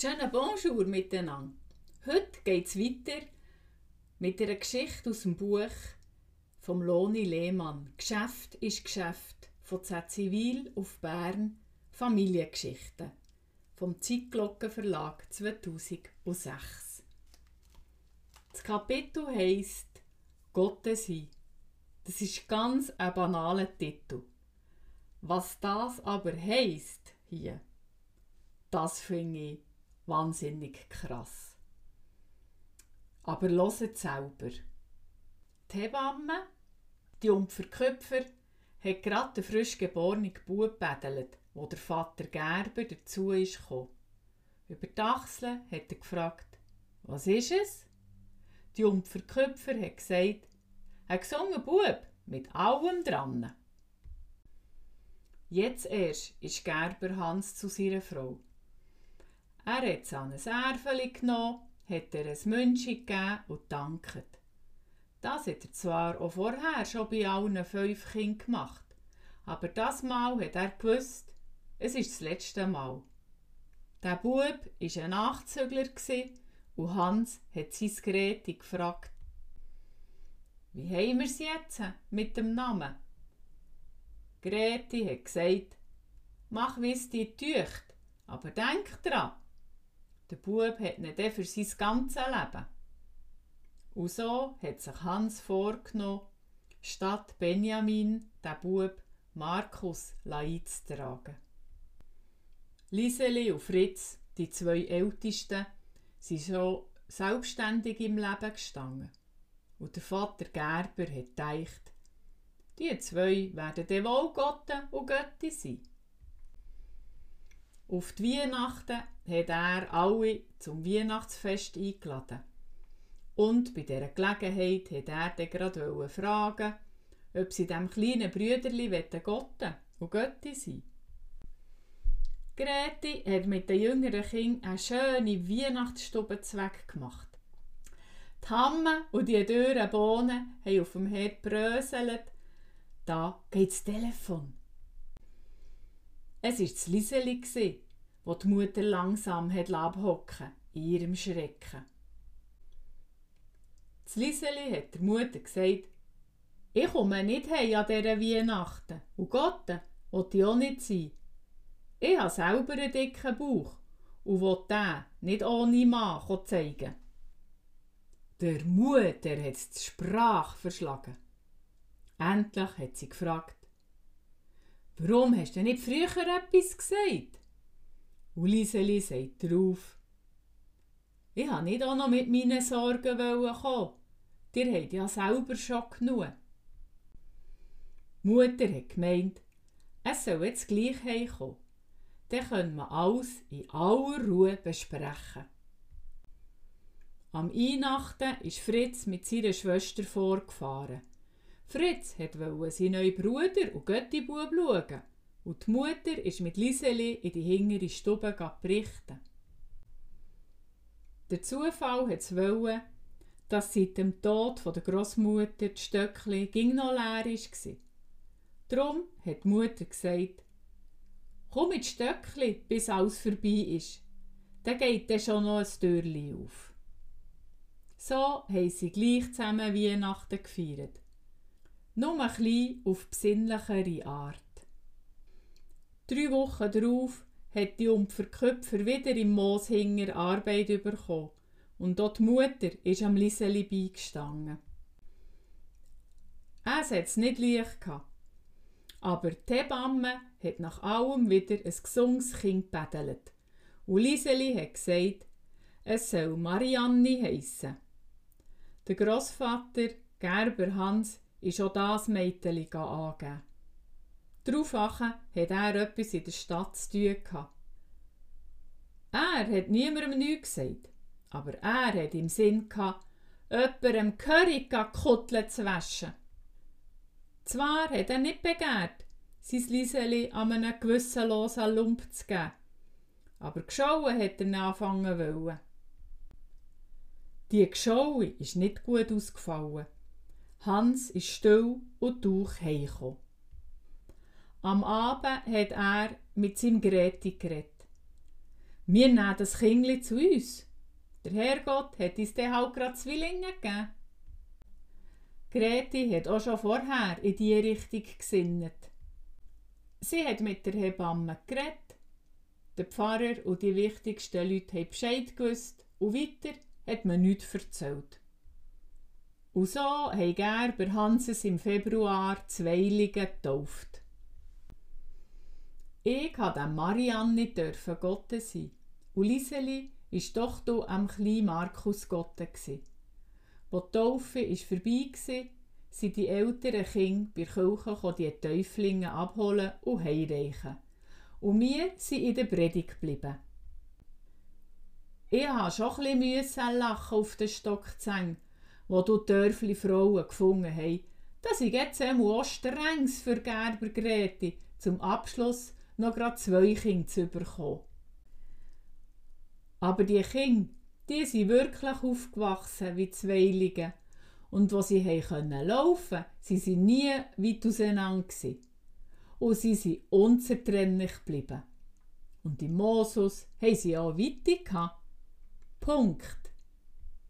Schönen Bonjour miteinander. Heute geht es weiter mit einer Geschichte aus dem Buch vom Loni Lehmann. Geschäft ist Geschäft von Z Zivil auf Bern. Familiengeschichten vom Zeitglocken Verlag 2006. Das Kapitel heisst Gottes sein. Das ist ganz ein banaler Titel. Was das aber heisst hier, das finde ich wahnsinnig krass. Aber loset selber. Die Hebamme, die Umpferköpfer, hat gerade den frisch geborenen Bub gebädelt, wo der Vater Gerber dazu ist. Über die Achsel hat er gefragt, was ist es? Die Umpferköpfer hat gesagt, ein gesunder Bub mit allem dran. Jetzt erst ist Gerber Hans zu seiner Frau. Er hat es an ein Ärfeli genommen, hat ihr ein München gegeben und danket. Das hat er zwar auch vorher schon bei allen fünf Kindern gemacht, aber das Mal hat er gewusst, es ist das letzte Mal. Der Bub war ein Nachzügler und Hans hat sein Gerät gefragt, wie haben wir es jetzt mit dem Namen? Greti hat gesagt, mach wie es dir tücht, aber denk dran, der Bub hat ihn dann für sein ganzes Leben. Und so hat sich Hans vorgenommen, statt Benjamin den Bub Markus einzutragen. Liseli und Fritz, die zwei Ältesten, sind schon selbstständig im Leben gestanden. Und der Vater Gerber hat gedacht, die zwei werden dann wohl Gotte und Götti sein. Auf die Weihnachten hat er alle zum Weihnachtsfest eingeladen. Und bei dieser Gelegenheit hat er dann gerade fragen, ob sie dem kleinen Brüderli Gotte und Götti sein Greti hat mit den jüngeren Kindern eine schöne Weihnachtsstube zweck gemacht. Die Hamme und die dürren Bohnen haben auf dem Herd bröselt. Da geht das Telefon. Es war das Liseli, wo die Mutter langsam hat abhocken in ihrem Schrecken. Das Liseli hat der Mutter gesagt, ich komme nicht heim an dieser Weihnachten und Gott will ich auch nicht sein. Ich habe selber einen dicken Bauch und will den nicht ohne Mann zeigen. Der Mutter hat die Sprache verschlagen. Endlich hat sie gefragt, warum hast du nicht früher etwas gesagt? Und Liseli sagt drauf, ich wollte nicht auch noch mit meinen Sorgen kommen. Ihr habt ja selber schon genug. Die Mutter hat gemeint, es soll jetzt gleich heimkommen. Dann können wir alles in aller Ruhe besprechen. Am Weihnachten ist Fritz mit seiner Schwester vorgefahren. Fritz wollte seinen neuen Bruder und Göttibub schauen und die Mutter ist mit Liseli in die hintere Stube berichten. Der Zufall hat es wollen, dass seit dem Tod der Großmutter die Stöckli ging noch leer war. Darum hat die Mutter gesagt, komm mit Stöckli, bis alles vorbei ist. Dann geht dann schon noch ein Türli auf. So haben sie gleich zusammen Weihnachten gefeiert. Nur ein bisschen auf besinnlichere Art. Drei Wochen darauf hat die Umpferköpfer wieder im Mooshinger Arbeit bekommen und dort die Mutter ist am Liseli beigestanden. Es hat es nicht leicht gehabt. Aber die Hebamme hat nach allem wieder ein gesunges Kind gebädelt. Und Liseli hat gesagt, es soll Marianne heissen. Der Grossvater Gerber Hans ist auch das Mädchen angegeben. Daraufhin hat er etwas in der Stadt zu tun gehabt. Er hat niemandem nichts gesagt, aber er hat im Sinn gehabt, jemandem Curry zu waschen. Zwar hat er nicht begehrt, sein Liseli an einen gewissenlosen Lump zu geben, aber geschauen hat er anfangen wollen. Die Geschaue ist nicht gut ausgefallen. Hans ist still und durch heimgekommen. Am Abend hat er mit seinem Gerät geredet. wir nehmen das Kindli zu uns. Der Herrgott hat uns dann halt gerade Zwillinge gegeben. Greti hat auch schon vorher in diese Richtung gesinnet. Sie hat mit der Hebamme geredet. Der Pfarrer und die wichtigsten Leute haben Bescheid gewusst und weiter hat man nichts erzählt. Und so haben Gerber Hanses im Februar Zweilingen getauft. Ich durfte Marianne dürfen Gotte sein. Und Liseli war doch du am kleinen Markus Gotte. Wo die Taufe ist vorbei war, sind die älteren Kinder bei Kirche die Täuflinge abholen und heimreichen. Und wir sind in der Predigt geblieben. Ich musste schon ein bisschen lachen auf den Stockzäng, wo du Dörfli Frauen gefunden haben. Das ist jetzt auch strengst für Gerber Grete, zum Abschluss noch gerade zwei Kinder zu bekommen. Aber die Kinder, die sind wirklich aufgewachsen wie Zweilige. Und wo sie können laufen, sie sind nie weit auseinander. Und sie sind unzertrennlich geblieben. Und im Moses haben sie auch gehabt. Punkt.